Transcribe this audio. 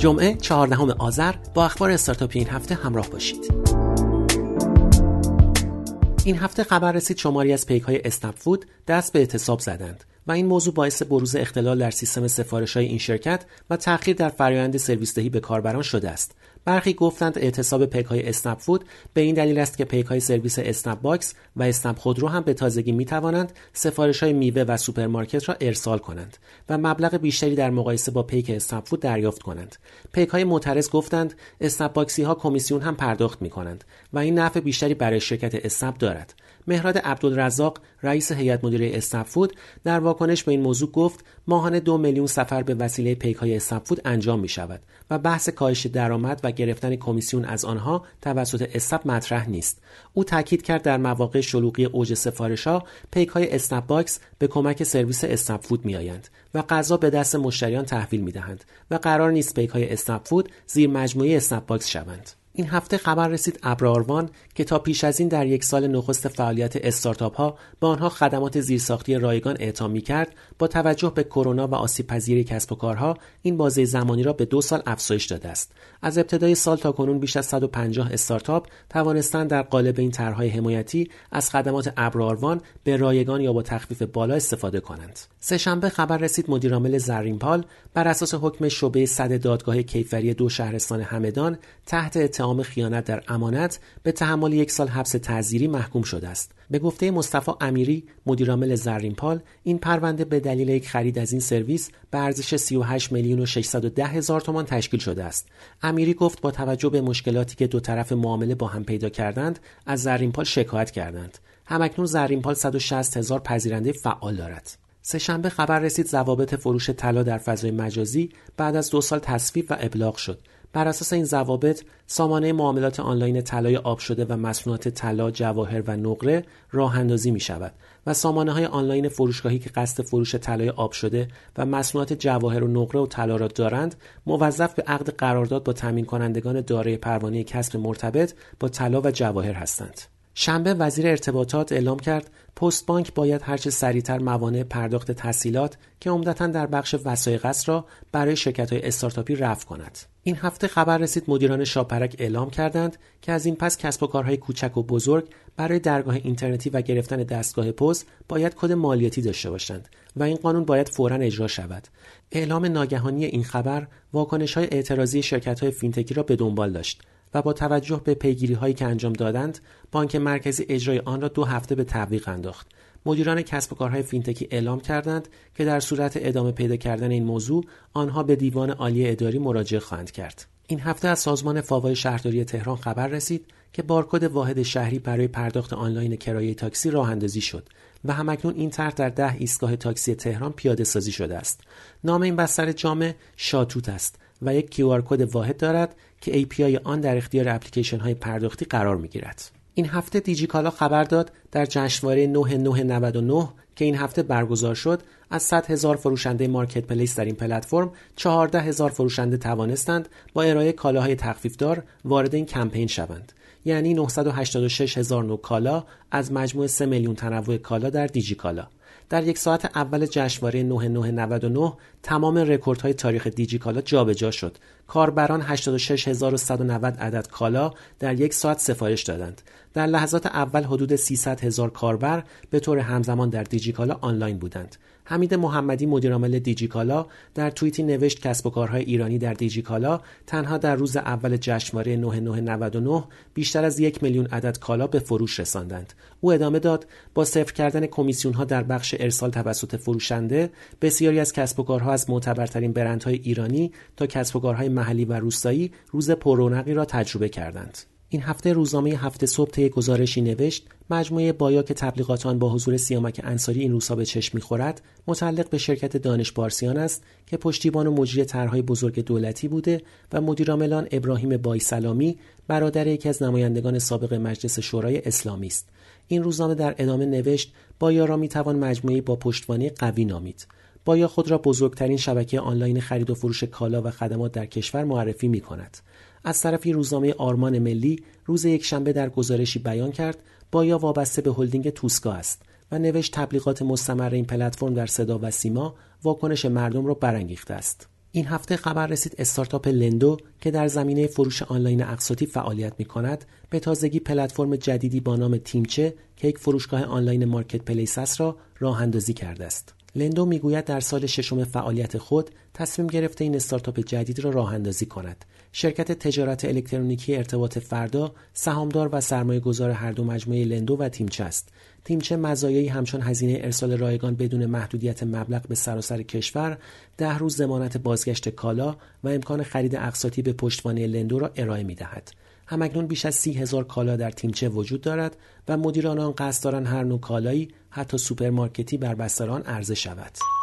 جمعه 14 آذر با اخبار استارتاپی این هفته همراه باشید. این هفته خبر رسید شماری از پیک های فود دست به اعتصاب زدند و این موضوع باعث بروز اختلال در سیستم سفارش های این شرکت و تأخیر در فرایند سرویس دهی به کاربران شده است. برخی گفتند اعتصاب پیک های اسنپ فود به این دلیل است که پیک های سرویس اسنپ باکس و اسنپ خودرو هم به تازگی می توانند سفارش های میوه و سوپرمارکت را ارسال کنند و مبلغ بیشتری در مقایسه با پیک اسنپ فود دریافت کنند. پیک های معترض گفتند اسنپ باکسی ها کمیسیون هم پرداخت می کنند و این نفع بیشتری برای شرکت اسنپ دارد. مهراد عبدالرزاق رئیس هیئت مدیره اسنپ فود در واکنش به این موضوع گفت ماهانه دو میلیون سفر به وسیله پیک های اسنپ فود انجام می شود و بحث کاهش درآمد و گرفتن کمیسیون از آنها توسط اسنپ مطرح نیست. او تاکید کرد در مواقع شلوغی اوج سفارش ها پیک های اسنپ باکس به کمک سرویس اسنپ فود می آیند و غذا به دست مشتریان تحویل می دهند و قرار نیست پیک های اسنپ فود زیر مجموعه اسنپ باکس شوند. این هفته خبر رسید ابراروان که تا پیش از این در یک سال نخست فعالیت استارتاپ ها به آنها خدمات زیرساختی رایگان اعطا می کرد با توجه به کرونا و آسیب پذیری کسب و کارها این بازه زمانی را به دو سال افزایش داده است. از ابتدای سال تا کنون بیش از 150 استارتاپ توانستند در قالب این طرحهای حمایتی از خدمات ابراروان به رایگان یا با تخفیف بالا استفاده کنند. سهشنبه خبر رسید مدیرعامل زرینپال بر اساس حکم شعبه صد دادگاه کیفری دو شهرستان همدان تحت اتهام خیانت در امانت به تحمل یک سال حبس تعزیری محکوم شده است. به گفته مصطفی امیری مدیرعامل زرینپال این پرونده به دلیل یک خرید از این سرویس به ارزش 38 میلیون و 610 هزار تومان تشکیل شده است. امیری گفت با توجه به مشکلاتی که دو طرف معامله با هم پیدا کردند از زرینپال شکایت کردند. همکنون زرینپال 160 هزار پذیرنده فعال دارد. سهشنبه خبر رسید ضوابط فروش طلا در فضای مجازی بعد از دو سال تصویب و ابلاغ شد. بر اساس این ضوابط سامانه معاملات آنلاین طلای آب شده و مصنوعات طلا جواهر و نقره راه اندازی می شود و سامانه های آنلاین فروشگاهی که قصد فروش طلای آب شده و مصنوعات جواهر و نقره و طلا را دارند موظف به عقد قرارداد با تامین کنندگان دارای پروانه کسب مرتبط با طلا و جواهر هستند. شنبه وزیر ارتباطات اعلام کرد پست بانک باید هرچه سریعتر موانع پرداخت تسهیلات که عمدتا در بخش وثایق است را برای شرکت های استارتاپی رفع کند. این هفته خبر رسید مدیران شاپرک اعلام کردند که از این پس کسب و کارهای کوچک و بزرگ برای درگاه اینترنتی و گرفتن دستگاه پوز باید کد مالیاتی داشته باشند و این قانون باید فورا اجرا شود. اعلام ناگهانی این خبر واکنش های اعتراضی شرکت های فینتکی را به دنبال داشت و با توجه به پیگیری هایی که انجام دادند بانک مرکزی اجرای آن را دو هفته به تعویق انداخت مدیران کسب و کارهای فینتکی اعلام کردند که در صورت ادامه پیدا کردن این موضوع آنها به دیوان عالی اداری مراجعه خواهند کرد این هفته از سازمان فاوای شهرداری تهران خبر رسید که بارکد واحد شهری برای پرداخت آنلاین کرایه تاکسی راه اندازی شد و همکنون این طرح در ده ایستگاه تاکسی تهران پیاده سازی شده است. نام این بستر جامع شاتوت است و یک QR کد واحد دارد که API آن در اختیار اپلیکیشن های پرداختی قرار می گیرد. این هفته دیجیکالا خبر داد در جشنواره 9999 که این هفته برگزار شد از 100 هزار فروشنده مارکت پلیس در این پلتفرم 14 هزار فروشنده توانستند با ارائه کالاهای تخفیفدار وارد این کمپین شوند یعنی 986 هزار نوع کالا از مجموع 3 میلیون تنوع کالا در دیجیکالا در یک ساعت اول جشنواره 9999 تمام رکوردهای تاریخ دیجیکالا جابجا شد. کاربران 86190 عدد کالا در یک ساعت سفارش دادند. در لحظات اول حدود 300 هزار کاربر به طور همزمان در دیجیکالا آنلاین بودند. حمید محمدی مدیرعامل دیجیکالا در توییتی نوشت کسب و کارهای ایرانی در دیجیکالا تنها در روز اول جشنواره 9999 بیشتر از یک میلیون عدد کالا به فروش رساندند. او ادامه داد با صفر کردن کمیسیون ها در بخش ارسال توسط فروشنده بسیاری از کسب و کارها از معتبرترین برندهای ایرانی تا کسب و کارهای محلی و روستایی روز پررونقی را تجربه کردند. این هفته روزنامه هفته صبح طی گزارشی نوشت مجموعه بایاک تبلیغاتان با حضور سیامک انصاری این روزها به چشم می‌خورد. متعلق به شرکت دانش بارسیان است که پشتیبان و مجری طرحهای بزرگ دولتی بوده و مدیرعاملان ابراهیم بایسلامی برادر یکی از نمایندگان سابق مجلس شورای اسلامی است. این روزنامه در ادامه نوشت بایا را می‌توان مجموعه با پشتوانه قوی نامید. بایا خود را بزرگترین شبکه آنلاین خرید و فروش کالا و خدمات در کشور معرفی می کند. از طرفی روزنامه آرمان ملی روز یکشنبه در گزارشی بیان کرد بایا وابسته به هلدینگ توسکا است و نوشت تبلیغات مستمر این پلتفرم در صدا و سیما واکنش مردم را برانگیخته است. این هفته خبر رسید استارتاپ لندو که در زمینه فروش آنلاین اقساطی فعالیت می کند به تازگی پلتفرم جدیدی با نام تیمچه که یک فروشگاه آنلاین marketplace است را راه اندازی کرده است. لندو می‌گوید در سال ششم فعالیت خود تصمیم گرفته این استارتاپ جدید را راه اندازی کند. شرکت تجارت الکترونیکی ارتباط فردا سهامدار و سرمایه گذار هر دو مجموعه لندو و تیمچه است. تیمچه مزایایی همچون هزینه ارسال رایگان بدون محدودیت مبلغ به سراسر کشور، ده روز ضمانت بازگشت کالا و امکان خرید اقساطی به پشتوانه لندو را ارائه می دهد. همکنون بیش از سی هزار کالا در تیمچه وجود دارد و مدیران آن قصد دارند هر نوع کالایی حتی سوپرمارکتی بر بستر آن عرضه شود.